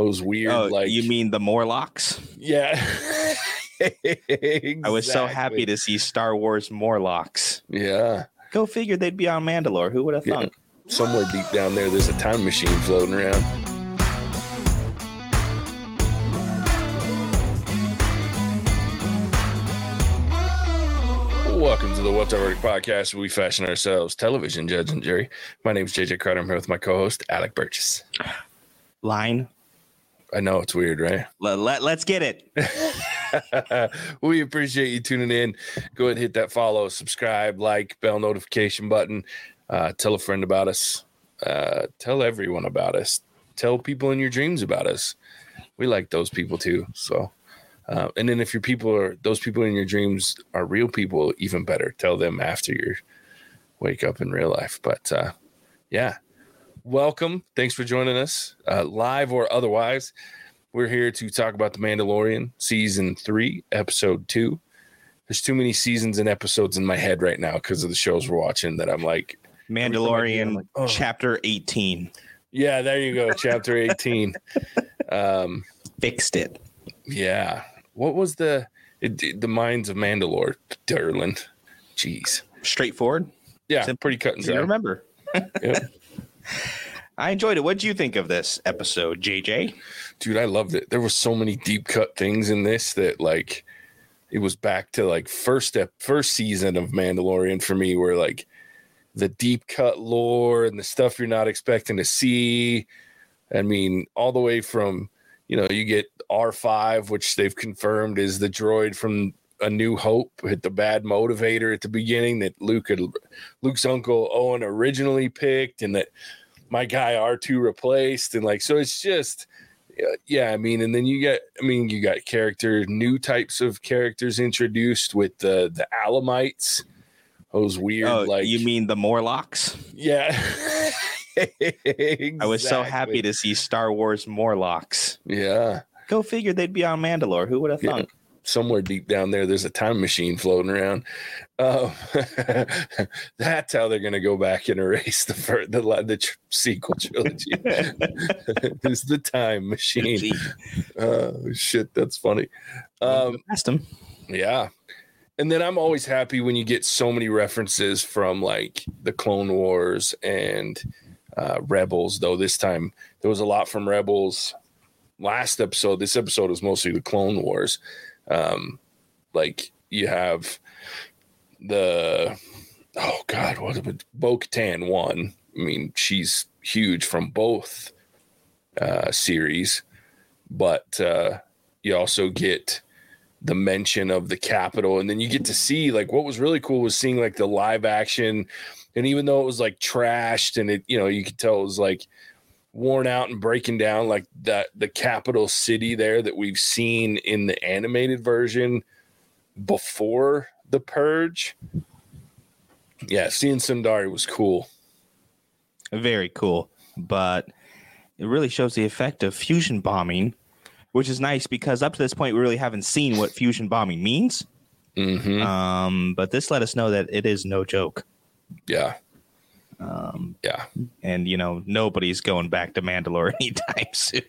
Those weird, Oh, like you mean the Morlocks? yeah. I was so happy to see Star Wars Morlocks. Yeah. Go figure they'd be on Mandalore. Who would have Yeah. thunk? Somewhere deep down there, there's a time machine floating around. Welcome to the What's Already podcast, where we fashion ourselves television judge and jury. My name is JJ Carter. I'm here with my co-host Alec Burgess. Line. I know it's weird, right? Let, let, let's get it. we appreciate you tuning in. Go ahead, and hit that follow, subscribe, like, bell notification button. Uh, tell a friend about us. Uh, tell everyone about us. Tell people in your dreams about us. We like those people too. So, uh, and then if your people are those people in your dreams are real people, even better. Tell them after you wake up in real life. But uh, yeah, welcome. Thanks for joining us, uh, live or otherwise. We're here to talk about The Mandalorian, season three, episode two. There's too many seasons and episodes in my head right now because of the shows we're watching that I'm like, Mandalorian like, oh. chapter 18. yeah, there you go, chapter 18. um, Fixed it. yeah. What was the it, the Mines of Mandalore, Derlin? Jeez. Straightforward. Yeah, Simple. pretty cut and dry. remember. Yeah. I enjoyed it. What do you think of this episode, JJ? Dude, I loved it. There were so many deep cut things in this that like it was back to like first step first season of Mandalorian for me where like the deep cut lore and the stuff you're not expecting to see. I mean, all the way from, you know, you get R5, which they've confirmed is the droid from A New Hope, hit the bad motivator at the beginning that Luke had, Luke's uncle Owen originally picked, and that my guy R2 replaced. And like, so it's just, yeah, I mean, and then you get, I mean, you got character, new types of characters introduced with the the Alamites. Those weird, oh, like you mean the Morlocks? yeah. I was so happy to see Star Wars Morlocks. Yeah. Go figure they'd be on Mandalore. Who would have Yeah. Thunk? Somewhere deep down there, there's a time machine floating around. Uh, that's how they're going to go back and erase the fir- the, the tr- sequel trilogy. is the time machine. Oh shit, that's funny. Um, Asked him. Yeah. And then I'm always happy when you get so many references from like the Clone Wars and uh, Rebels, though this time there was a lot from Rebels. Last episode, this episode was mostly the Clone Wars. Um, like you have the oh god, what it? Bo Katan one. I mean, she's huge from both uh, series, but uh, you also get the mention of the capital and then you get to see like what was really cool was seeing like the live action and even though it was like trashed and it you know you could tell it was like worn out and breaking down like that the capital city there that we've seen in the animated version before the purge yeah seeing Sundari was cool Very cool. But it really shows the effect of fusion bombing, which is nice because up to this point, we really haven't seen what fusion bombing means. mm-hmm. Um, but this let us know that it is no joke. yeah Um, yeah and, you know, nobody's going back to Mandalore anytime soon.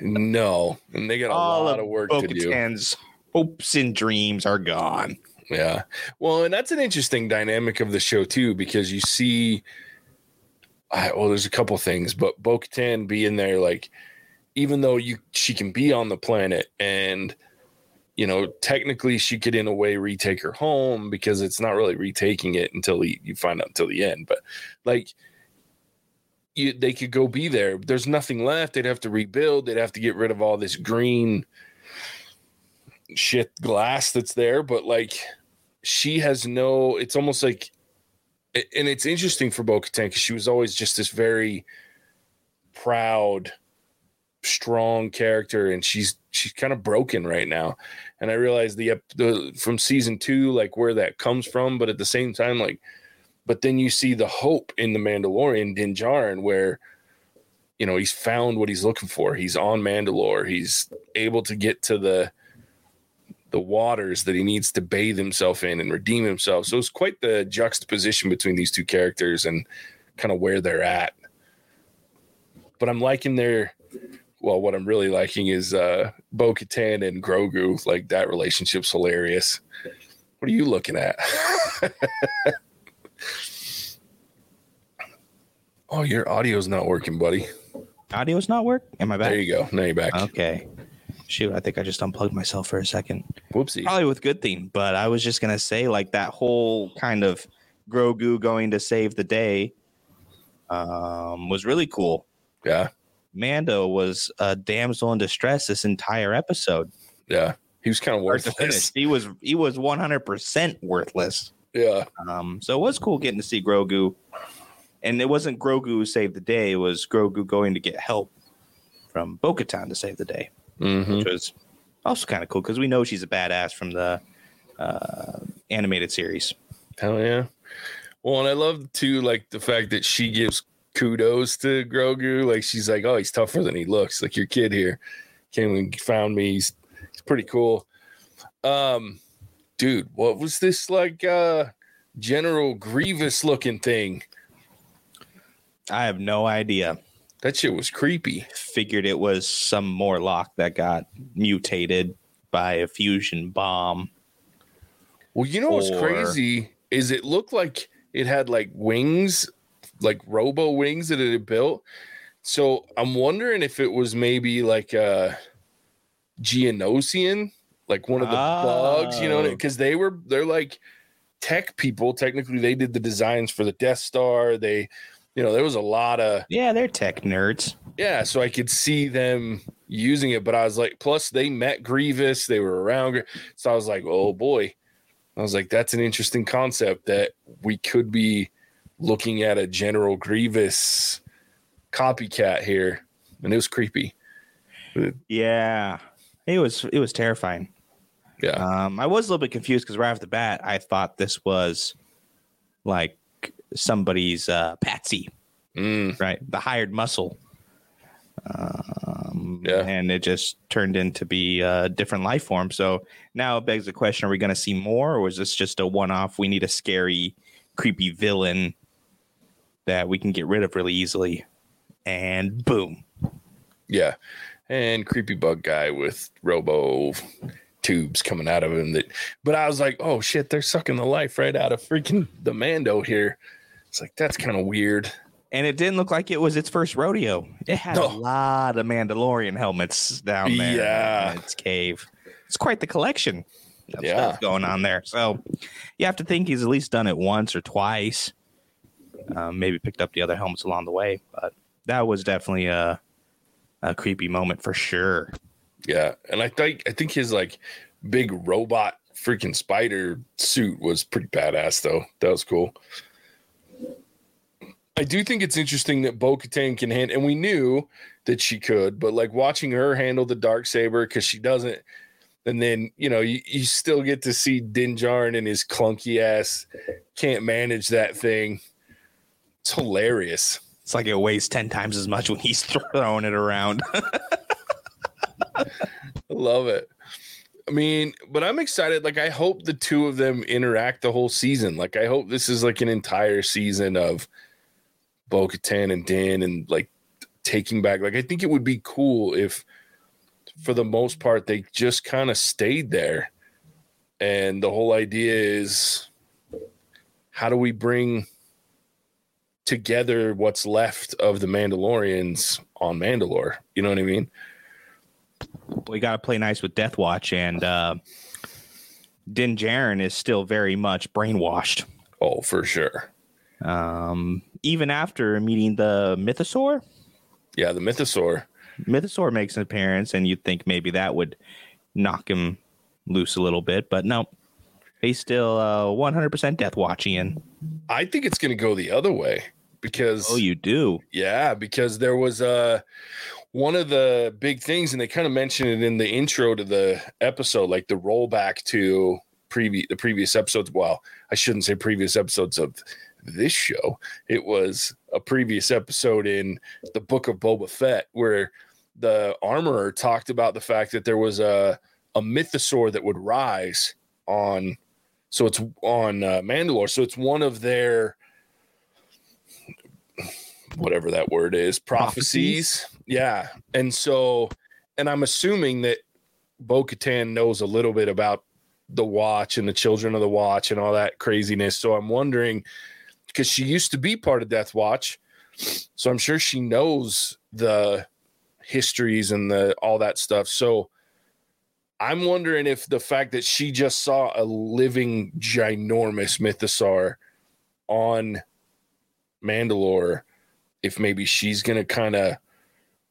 no and they got a All lot of of work to do Bo-Katan's hopes and dreams are gone. Yeah. Well, and that's an interesting dynamic of the show too, because you see, I, well, there's a couple things, but Bo Katan being there, like, even though you she can be on the planet, and you know, technically she could in a way retake her home because it's not really retaking it until the, you find out until the end. But like, you they could go be there. There's nothing left. They'd have to rebuild. They'd have to get rid of all this green shit glass that's there. But like, she has no. It's almost like, and it's interesting for Bo because she was always just this very proud, strong character, and she's she's kind of broken right now. And I realize the the from season two, like where that comes from, but at the same time, like, but then you see the hope in the Mandalorian Din Djarin, where you know he's found what he's looking for. He's on Mandalore. He's able to get to the the waters that he needs to bathe himself in and redeem himself. So it's quite the juxtaposition between these two characters and kind of where they're at. But I'm liking their well, what I'm really liking is uh Bo Katan and Grogu. Like that relationship's hilarious. What are you looking at? oh, your audio's not working, buddy. Audio's not work. Am I back? There you go. Now you're back. Okay. Shoot, I think I just unplugged myself for a second. Whoopsie. Probably with good thing, but I was just gonna say like that whole kind of Grogu going to save the day um, was really cool. Yeah. Mando was a damsel in distress this entire episode. Yeah. He was kind of Start to finish. worthless. He was he was one hundred percent worthless. Yeah. Um, so it was cool getting to see Grogu, and it wasn't Grogu who saved the day. It was Grogu going to get help from Bo-Katan to save the day, hmm which was also kind of cool because we know she's a badass from the uh, animated series. Hell yeah. Well, and I love too, like the fact that she gives kudos to Grogu. Like she's like, "Oh, he's tougher than he looks." Like your kid here came and found me. He's, he's pretty cool. Um, dude, what was this like? uh General Grievous looking thing. I have no idea. That shit was creepy. Figured it was some Morlock that got mutated by a fusion bomb. Well, you know what's Or- crazy is it looked like it had like wings, like robo wings that it had built. So I'm wondering if it was maybe like a Geonosian, like one of the bugs, you know, Oh. because they were they're like tech people. Technically, they did the designs for the Death Star. They, you know, there was a lot of Yeah, they're tech nerds. yeah, so I could see them using it, but I was like, plus they met Grievous, they were around, so I was like, oh boy, I was like, that's an interesting concept that we could be looking at a General Grievous copycat here, and it was creepy. Yeah, it was it was terrifying. Yeah, Um, I was a little bit confused because right off the bat, I thought this was like somebody's uh, patsy, Mm, right? The hired muscle. Um, Yeah. and it just turned into be a different life form. So now it begs the question: Are we going to see more, or was this just a one-off? We need a scary, creepy villain that we can get rid of really easily, and boom. yeah, and creepy bug guy with robo tubes coming out of him. That, but I was like, oh shit, they're sucking the life right out of freaking the Mando here. It's like that's kind of weird. And it didn't look like it was its first rodeo. It had No. a lot of Mandalorian helmets down there Yeah. in its cave. It's quite the collection of Yeah. stuff going on there. So you have to think he's at least done it once or twice. Um, maybe picked up the other helmets along the way, but that was definitely a a creepy moment for sure. Yeah, and I think I think his like big robot freaking spider suit was pretty badass though. That was cool. I do think it's interesting that Bo Katan can handle, and we knew that she could, but like watching her handle the dark saber because she doesn't, and then you know you, you still get to see Din and his clunky ass can't manage that thing. It's hilarious. It's like it weighs ten times as much when he's throwing it around. I love it. I mean, but I'm excited. Like, I hope the two of them interact the whole season. Like, I hope this is like an entire season of Bo Katan and Dan and like taking back. Like, I think it would be cool if, for the most part, they just kind of stayed there. And the whole idea is how do we bring together what's left of the Mandalorians on Mandalore? You know what I mean? we got to play nice with Death Watch, and uh, Din Djarin is still very much brainwashed. Oh, for sure. Um, even after meeting the Mythosaur, Yeah, the Mythosaur. Mythosaur makes an appearance, and you'd think maybe that would knock him loose a little bit, but no, he's still uh, 100% Death Watchian. I think it's going to go the other way because Oh, you do? yeah, because there was uh one of the big things, and they kind of mentioned it in the intro to the episode, like the rollback to previous the previous episodes. Well, I shouldn't say previous episodes of this show. It was a previous episode in the Book of Boba Fett where the armorer talked about the fact that there was a a mythosaur that would rise on so it's on uh, Mandalore. So it's one of their whatever that word is prophecies. Yeah. And so, and I'm assuming that Bo Katan knows a little bit about the watch and the children of the watch and all that craziness. So I'm wondering because she used to be part of Death Watch. So I'm sure she knows the histories and the all that stuff. So I'm wondering if the fact that she just saw a living ginormous mythosaur on Mandalore, if maybe she's gonna kind of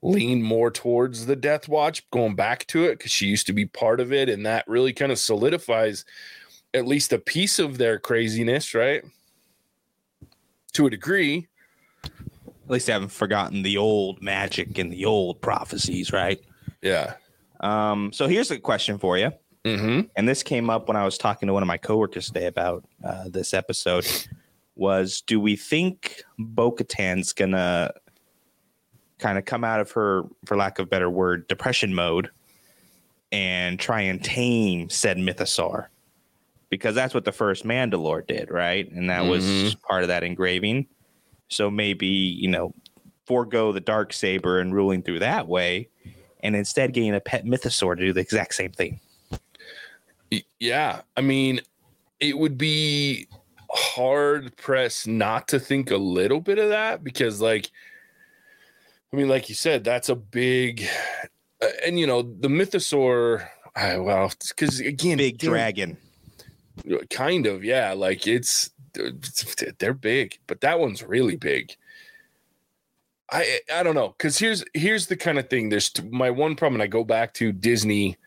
lean more towards the Death Watch, going back to it because she used to be part of it, and that really kind of solidifies at least a piece of their craziness, right? To a degree. At least they haven't forgotten the old magic and the old prophecies, right? Yeah. Um, so here's a question for you. Mm-hmm. And this came up when I was talking to one of my coworkers today about uh, this episode. Was do we think Bo Katan's gonna kind of come out of her, for lack of a better word, depression mode and try and tame said mythosaur? Because that's what the first Mandalore did, right? And that was Mhm. part of that engraving. So maybe, you know, forego the dark saber and ruling through that way, and instead getting a pet mythosaur to do the exact same thing. Yeah, I mean, it would be hard pressed not to think a little bit of that because, like, I mean, like you said, that's a big, uh, and you know, the mythosaur. I, well, because again, Big dragon. kind of, yeah. Like it's they're big, but that one's really big. I I don't know because here's here's the kind of thing. There's t- my one problem, and I go back to Disney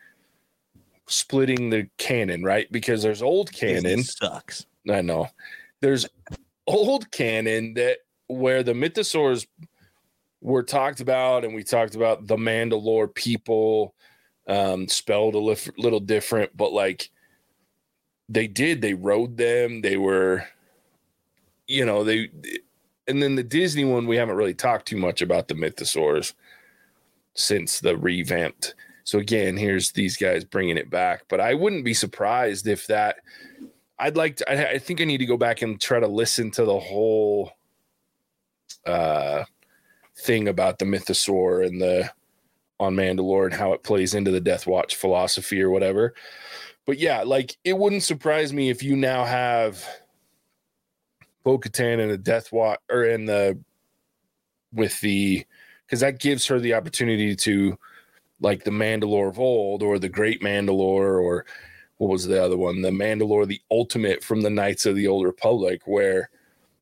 splitting the canon, right? Because there's old canon. Disney sucks. I know. There's old canon that where the mythosaurs were talked about, and we talked about the Mandalore people, um, spelled a lif- little different, but like they did, they rode them. They were, you know, they. And then the Disney one, we haven't really talked too much about the mythosaurs since the revamped. So again, here's these guys bringing it back, but I wouldn't be surprised if that I'd like to. I, I think I need to go back and try to listen to the whole uh, thing about the mythosaur and the on Mandalore and how it plays into the Death Watch philosophy or whatever. But yeah, like it wouldn't surprise me if you now have Bo Katan and the Death Watch or in the with the because that gives her the opportunity to like the Mandalore of old or the Great Mandalore or what was the other one? The Mandalore, the ultimate from the Knights of the Old Republic, where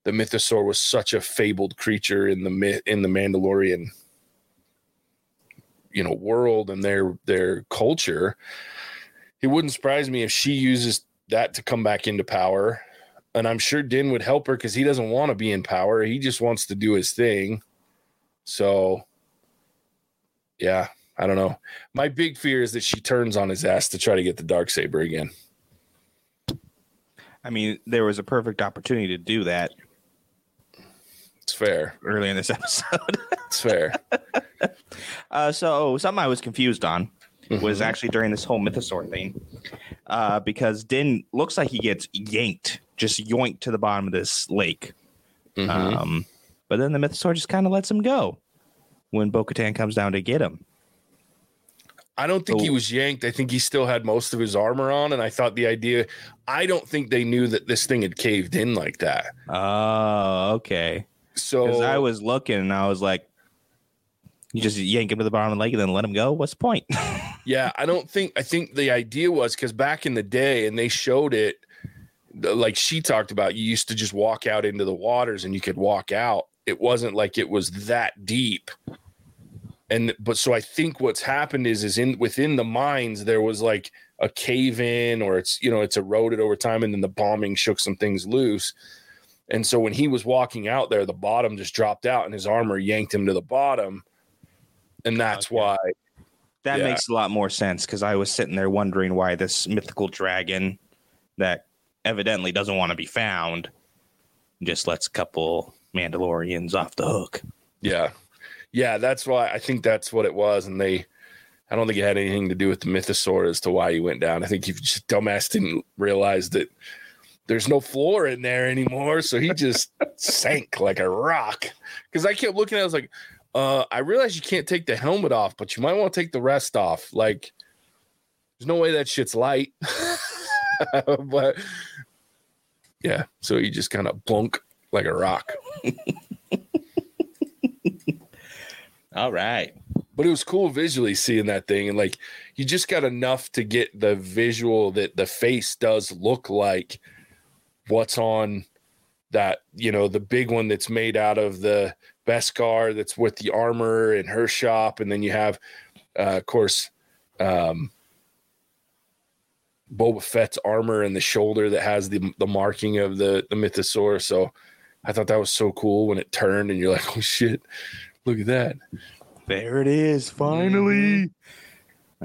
the mythosaur was such a fabled creature in the in the Mandalorian, you know, world and their their culture. It wouldn't surprise me if she uses that to come back into power. And I'm sure Din would help her because he doesn't want to be in power. He just wants to do his thing. So yeah, I don't know. My big fear is that she turns on his ass to try to get the dark saber again. I mean, there was a perfect opportunity to do that It's fair. early in this episode. It's fair. uh, so something I was confused on was Mhm. actually during this whole mythosaur thing, uh, because Din looks like he gets yanked, just yoinked to the bottom of this lake. Mhm. Um, but then the mythosaur just kind of lets him go when Bo-Katan comes down to get him. I don't think he was yanked. I think he still had most of his armor on, and I thought the idea. I don't think they knew that this thing had caved in like that. Oh, okay. So I was looking and I was like, you just yank him to the bottom of the lake and then let him go. What's the point? yeah, I don't think. I think the idea was because back in the day, and they showed it, like she talked about, you used to just walk out into the waters and you could walk out. It wasn't like it was that deep. And but so I think what's happened is is in within the mines there was like a cave in or it's you know it's eroded over time and then the bombing shook some things loose. And so when he was walking out there, the bottom just dropped out and his armor yanked him to the bottom. And that's Okay. why That Yeah. makes a lot more sense because I was sitting there wondering why this mythical dragon that evidently doesn't want to be found just lets a couple Mandalorians off the hook. Yeah. Yeah, that's why I think that's what it was. And they I don't think it had anything to do with the mythosaur as to why he went down. I think he just dumbass didn't realize that there's no floor in there anymore. So he just sank like a rock. Cause I kept looking at it, I was like, uh, I realize you can't take the helmet off, but you might want to take the rest off. Like, there's no way that shit's light. but yeah, so you just kind of blunk like a rock. All right. But it was cool visually seeing that thing, and like you just got enough to get the visual that the face does look like what's on that you know the big one that's made out of the Beskar that's with the armor in her shop, and then you have, uh, of course, um, Boba Fett's armor and the shoulder that has the the marking of the the mythosaur. So I thought that was so cool when it turned, and you're like, oh shit, look at that. There it is, finally.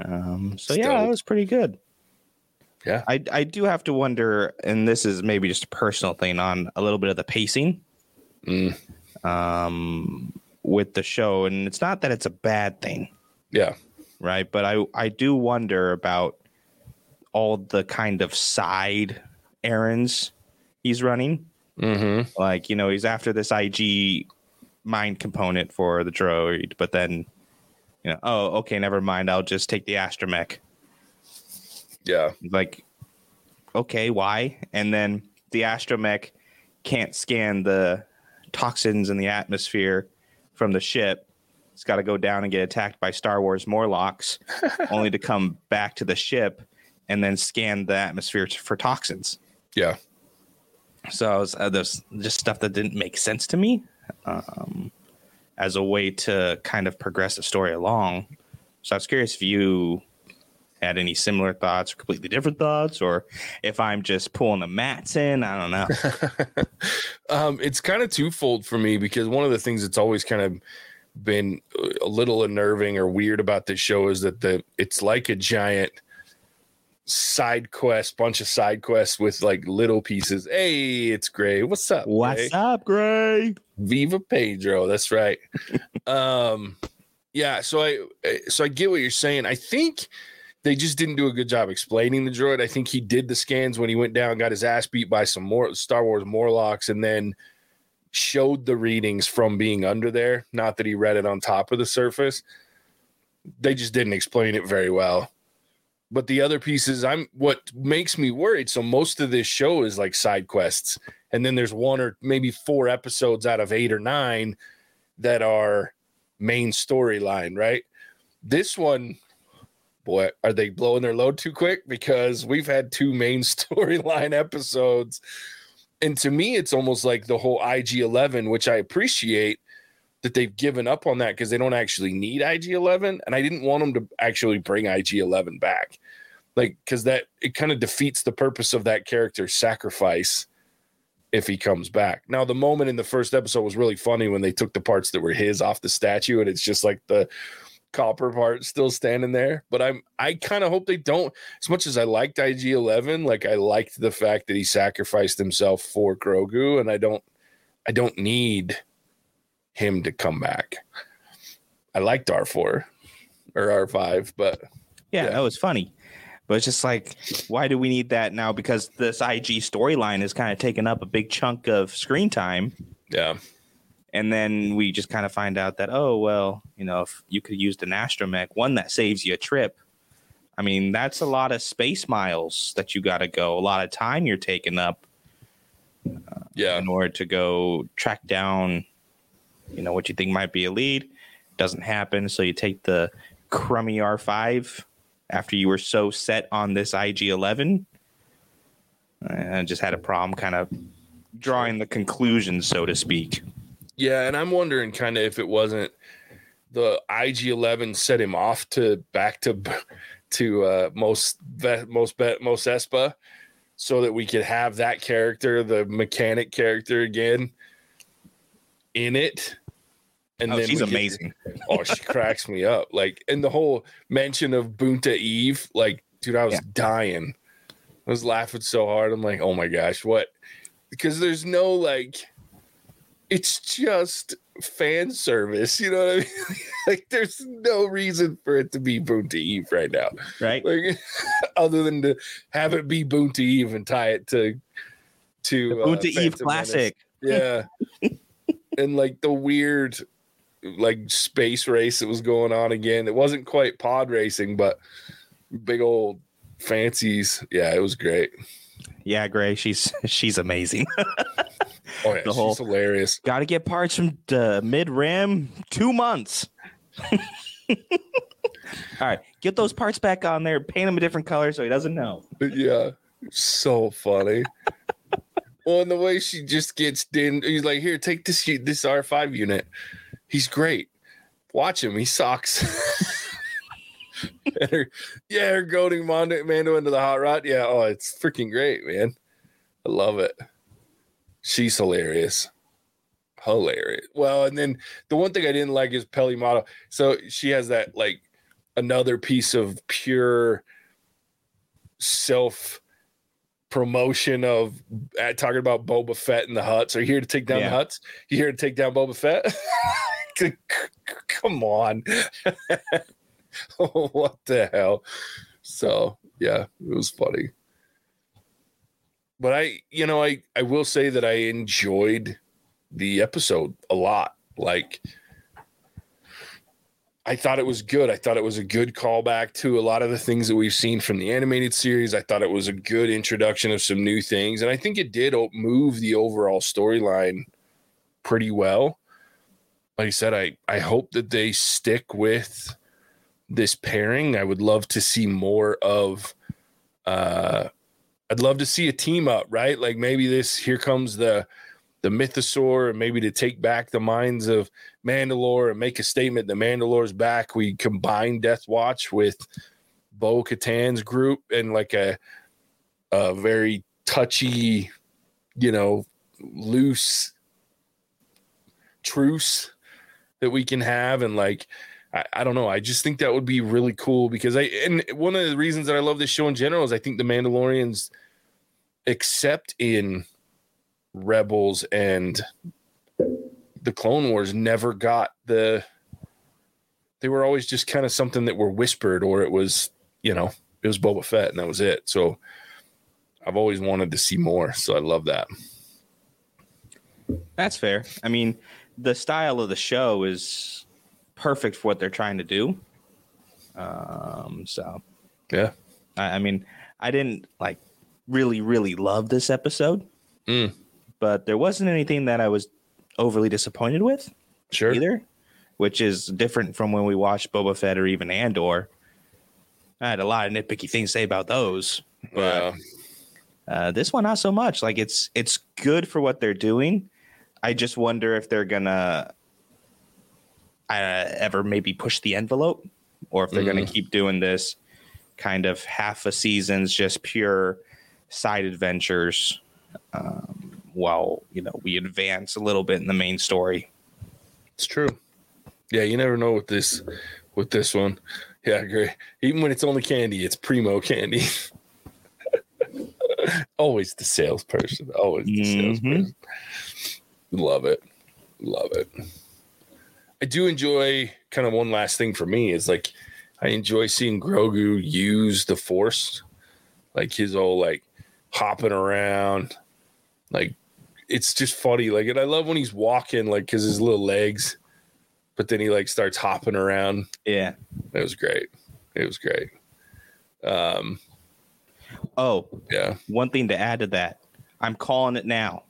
Um, so yeah, that was pretty good. Yeah. I I do have to wonder, and this is maybe just a personal thing on a little bit of the pacing Mm, um with the show. And it's not that it's a bad thing, yeah, right? But I I do wonder about all the kind of side errands he's running. mm-hmm. Like, you know, he's after this IG mind component for the droid, but then you know, oh, okay, never mind. I'll just take the astromech. yeah, like okay why and then the astromech can't scan the toxins in the atmosphere from the ship. It's got to go down and get attacked by star wars morlocks only to come back to the ship and then scan the atmosphere for toxins. Yeah. so I was, uh, there's just stuff that didn't make sense to me um, as a way to kind of progress the story along. So i was curious if you had any similar thoughts or completely different thoughts or if i'm just pulling the mats in i don't know um, it's kind of twofold for me because one of the things that's always kind of been a little unnerving or weird about this show is that the it's like a giant side quest, bunch of side quests with like little pieces. Hey, it's Gray. What's up? Gray? what's up gray Viva Pedro. That's right. um, yeah. So I so I get what you're saying. I think they just didn't do a good job explaining the droid. I think he did the scans when he went down, got his ass beat by some more Star Wars Morlocks, and then showed the readings from being under there. Not that he read it on top of the surface. They just didn't explain it very well. But the other pieces, I'm what makes me worried. So most of this show is like side quests, and then there's one or maybe four episodes out of eight or nine that are main storyline, right? This one, boy, are they blowing their load too quick? Because we've had two main storyline episodes. And to me, it's almost like the whole IG 11, which I appreciate that they've given up on that because they don't actually need IG 11. And I didn't want them to actually bring IG 11 back. Like, because that it kind of defeats the purpose of that character's sacrifice if he comes back. Now, the moment in the first episode was really funny when they took the parts that were his off the statue and it's just like the copper part still standing there. But I'm I kind of hope they don't. As much as I liked IG Eleven, like I liked the fact that he sacrificed himself for Grogu, and I don't I don't need him to come back. I liked R four or R five, but yeah, Yeah. that was funny but it's just like why do we need that now because this ig storyline is kind of taking up a big chunk of screen time yeah, and then we just kind of find out that oh well you know if you could use the astromech one that saves you a trip. I mean that's a lot of space miles that you got to go a lot of time you're taking up uh, yeah, in order to go track down you know what you think might be a lead. Doesn't happen so you take the crummy r5 after you were so set on this ig11 and I just had a problem kind of drawing the conclusion so to speak yeah. And I'm wondering kind of if it wasn't the IG Eleven set him off to back to to uh, most most bet Mos Espa, so that we could have that character, the mechanic character again, in it. And oh, she's we could- amazing oh, she cracks me up. Like, and the whole mention of Boonta Eve, like, dude, I was Yeah. dying. I was laughing so hard. I'm like, oh my gosh, what? Because there's no like, it's just fan service. You know what I mean? like, there's no reason for it to be Boonta Eve right now. right Like, other than to have it be Boonta Eve and tie it to to the uh, Boonta Eve Phantom Menace. classic Yeah. and like the weird like space race that was going on again. It wasn't quite pod racing, but big old fancies. Yeah, it was great. Yeah, Gray, she's she's amazing. Oh yeah, The she's whole- hilarious. Got to get parts from the mid rim. Two months. All right, get those parts back on there. Paint them a different color so he doesn't know. Yeah, so funny. well, and the way she just gets in, he's like, "Here, take this this R five unit. He's great. Watch him. He sucks." her, yeah, her goading Mando, Mando into the hot rod. Yeah, oh, it's freaking great, man. I love it. She's hilarious. Hilarious. Well, and then the one thing I didn't like is Peli Motto. So she has that like another piece of pure self promotion of uh, talking about Boba Fett and the Hutts. Are you here to take down Yeah. the Hutts? You here to take down Boba Fett? Come on. what the hell? So yeah, it was funny. But I, you know, I I will say that I enjoyed the episode a lot. Like I thought it was good. I thought it was a good callback to a lot of the things that we've seen from the animated series. I thought it was a good introduction of some new things, and I think it did move the overall storyline pretty well. Like I said, I I hope that they stick with this pairing. I would love to see more of. uh I'd love to see a team up, right? Like maybe this here comes the the mythosaur, and maybe to take back the minds of Mandalore and make a statement that Mandalore's back. We combine Death Watch with Bo Katan's group and like a a very touchy, you know, loose truce that we can have and like I, I don't know. I just think that would be really cool because I and one of the reasons that I love this show in general is I think the Mandalorians except in Rebels and the Clone Wars never got the they were always just kind of something that were whispered or it was, you know, it was Boba Fett and that was it. So I've always wanted to see more. So I love that. That's fair. I mean, the style of the show is perfect for what they're trying to do. Um, so Yeah. I, I mean, I didn't like really, really love this episode, Mm. but there wasn't anything that I was overly disappointed with Sure. either, which is different from when we watched Boba Fett or even Andor. I had a lot of nitpicky things to say about those, but Yeah. uh, this one not so much. Like it's it's good for what they're doing. I just wonder if they're gonna uh, ever maybe push the envelope, or if they're gonna keep doing this kind of half a seasons, just pure side adventures, um, while you know we advance a little bit in the main story. It's true. Yeah, you never know with this with this one. Yeah, I agree. Even when it's only candy, it's primo candy. always the salesperson. Always the Mhm. salesperson. Love it. Love it. I do enjoy kind of one last thing for me is like I enjoy seeing Grogu use the force. Like his old like hopping around. Like it's just funny. Like, and I love when he's walking, like, cause his little legs, but then he like starts hopping around. Yeah. It was great. It was great. Um, Oh, yeah. one thing to add to that, I'm calling it now.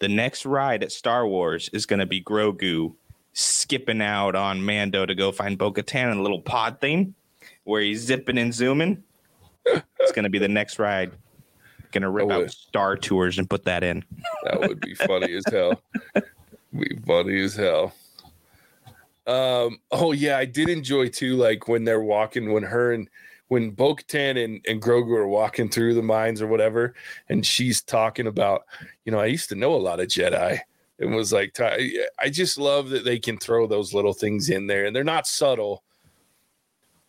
The next ride at Star Wars is going to be Grogu skipping out on Mando to go find Bo Katan in a little pod thing where he's zipping and zooming. it's going to be the next ride. To rip Oh, out. Star Tours and put that in. That would be funny as hell. Be funny as hell. Um, oh yeah, I did enjoy too, like when they're walking, when her and when Bo-Katan and, and Grogu are walking through the mines or whatever, and she's talking about, you know, I used to know a lot of Jedi. It was like, I just love that they can throw those little things in there, and they're not subtle,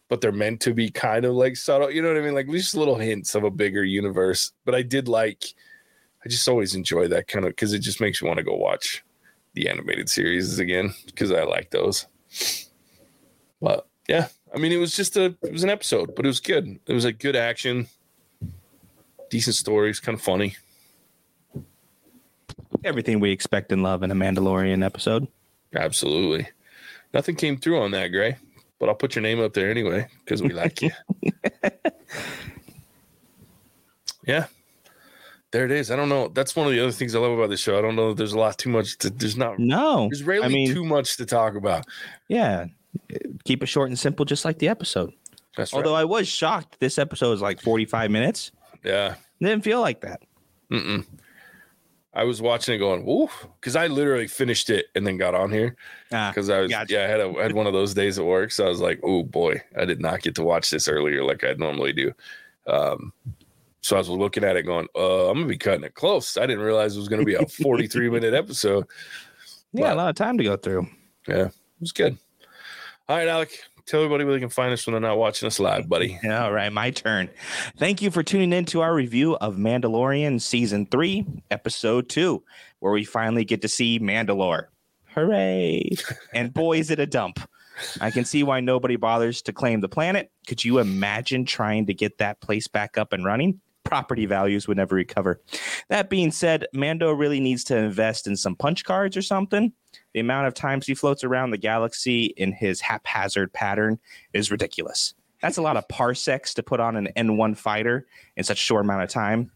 but they're meant to be kind of like subtle. You know what I mean? Like just little hints of a bigger universe. But I did like, I just always enjoy that kind of because it just makes you want to go watch the animated series again because I like those. But yeah, I mean, it was just a it was an episode, but it was good. It was a good action, decent stories, kind of funny. Everything we expect and love in a Mandalorian episode. Absolutely. Nothing came through on that, Gray. But I'll put your name up there anyway because we like you. yeah. There it is. I don't know. That's one of the other things I love about the show. I don't know. There's a lot too much. To, there's not. No, There's rarely I mean, too much to talk about. yeah. Keep it short and simple, just like the episode. That's Although right. I was shocked, this episode was like 45 minutes. Yeah. Didn't feel like that. Mm-mm. I was watching it going, woof, because I literally finished it and then got on here Ah, because I was, Gotcha. yeah, I had, a, I had one of those days at work. So I was like, oh boy, I did not get to watch this earlier like I normally do. Um, so I was looking at it going, uh, I'm going to be cutting it close. I didn't realize it was going to be a 43 minute episode. yeah, but- a lot of time to go through. Yeah, it was good. All right, Alec, tell everybody where they can find us when they're not watching us live, buddy. All right, my turn. Thank you for tuning in to our review of Mandalorian Season 3, Episode 2, where we finally get to see Mandalore. Hooray! and boy, is it a dump. I can see why nobody bothers to claim the planet. Could you imagine trying to get that place back up and running? Property values would never recover. That being said, Mando really needs to invest in some punch cards or something. The amount of times he floats around the galaxy in his haphazard pattern is ridiculous. That's a lot of parsecs to put on an N1 fighter in such a short amount of time.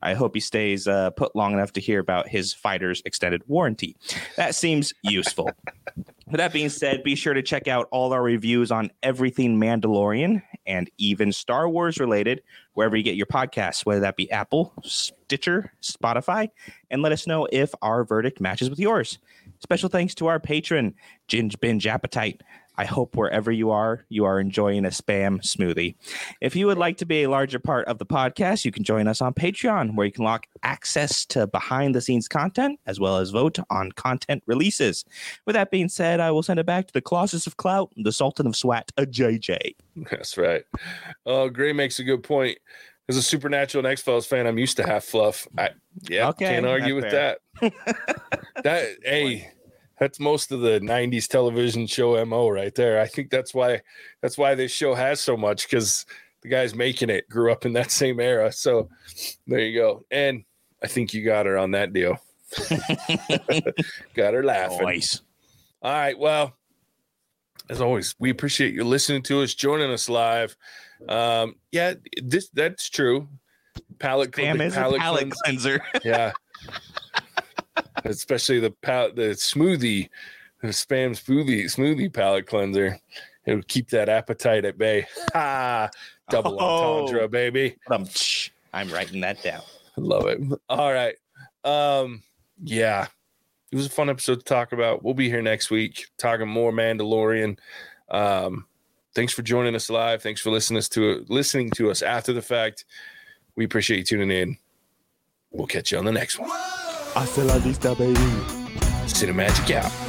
I hope he stays uh, put long enough to hear about his fighter's extended warranty. That seems useful. With that being said, be sure to check out all our reviews on everything Mandalorian and even Star Wars related, wherever you get your podcasts, whether that be Apple, Stitcher, Spotify, and let us know if our verdict matches with yours. Special thanks to our patron, Ginge Binge Appetite. I hope wherever you are, you are enjoying a spam smoothie. If you would like to be a larger part of the podcast, you can join us on Patreon, where you can lock access to behind the scenes content as well as vote on content releases. With that being said, I will send it back to the Colossus of Clout, the Sultan of Swat, a JJ. That's right. Oh, Gray makes a good point. As a Supernatural and X Files fan, I'm used to half fluff. I, yeah, Okay, can't argue with that's that. that hey, that's most of the '90s television show mo right there. I think that's why that's why this show has so much because the guys making it grew up in that same era. So there you go. And I think you got her on that deal. got her laughing. Nice. All right. Well, as always, we appreciate you listening to us, joining us live. Um, yeah, this that's true. Palette, Spam the is a palate palate cleanse- cleanser. yeah. Especially the pal- the smoothie, the spam smoothie smoothie palate cleanser. It'll keep that appetite at bay. Ha! Double Oh. entendre, baby. Tsh, I'm writing that down. Love it. All right. Um, yeah. It was a fun episode to talk about. We'll be here next week talking more Mandalorian. Um, thanks for joining us live. Thanks for listening to listening to us after the fact. We appreciate you tuning in. We'll catch you on the next one. Hasta la vista, baby. Cinemagic out.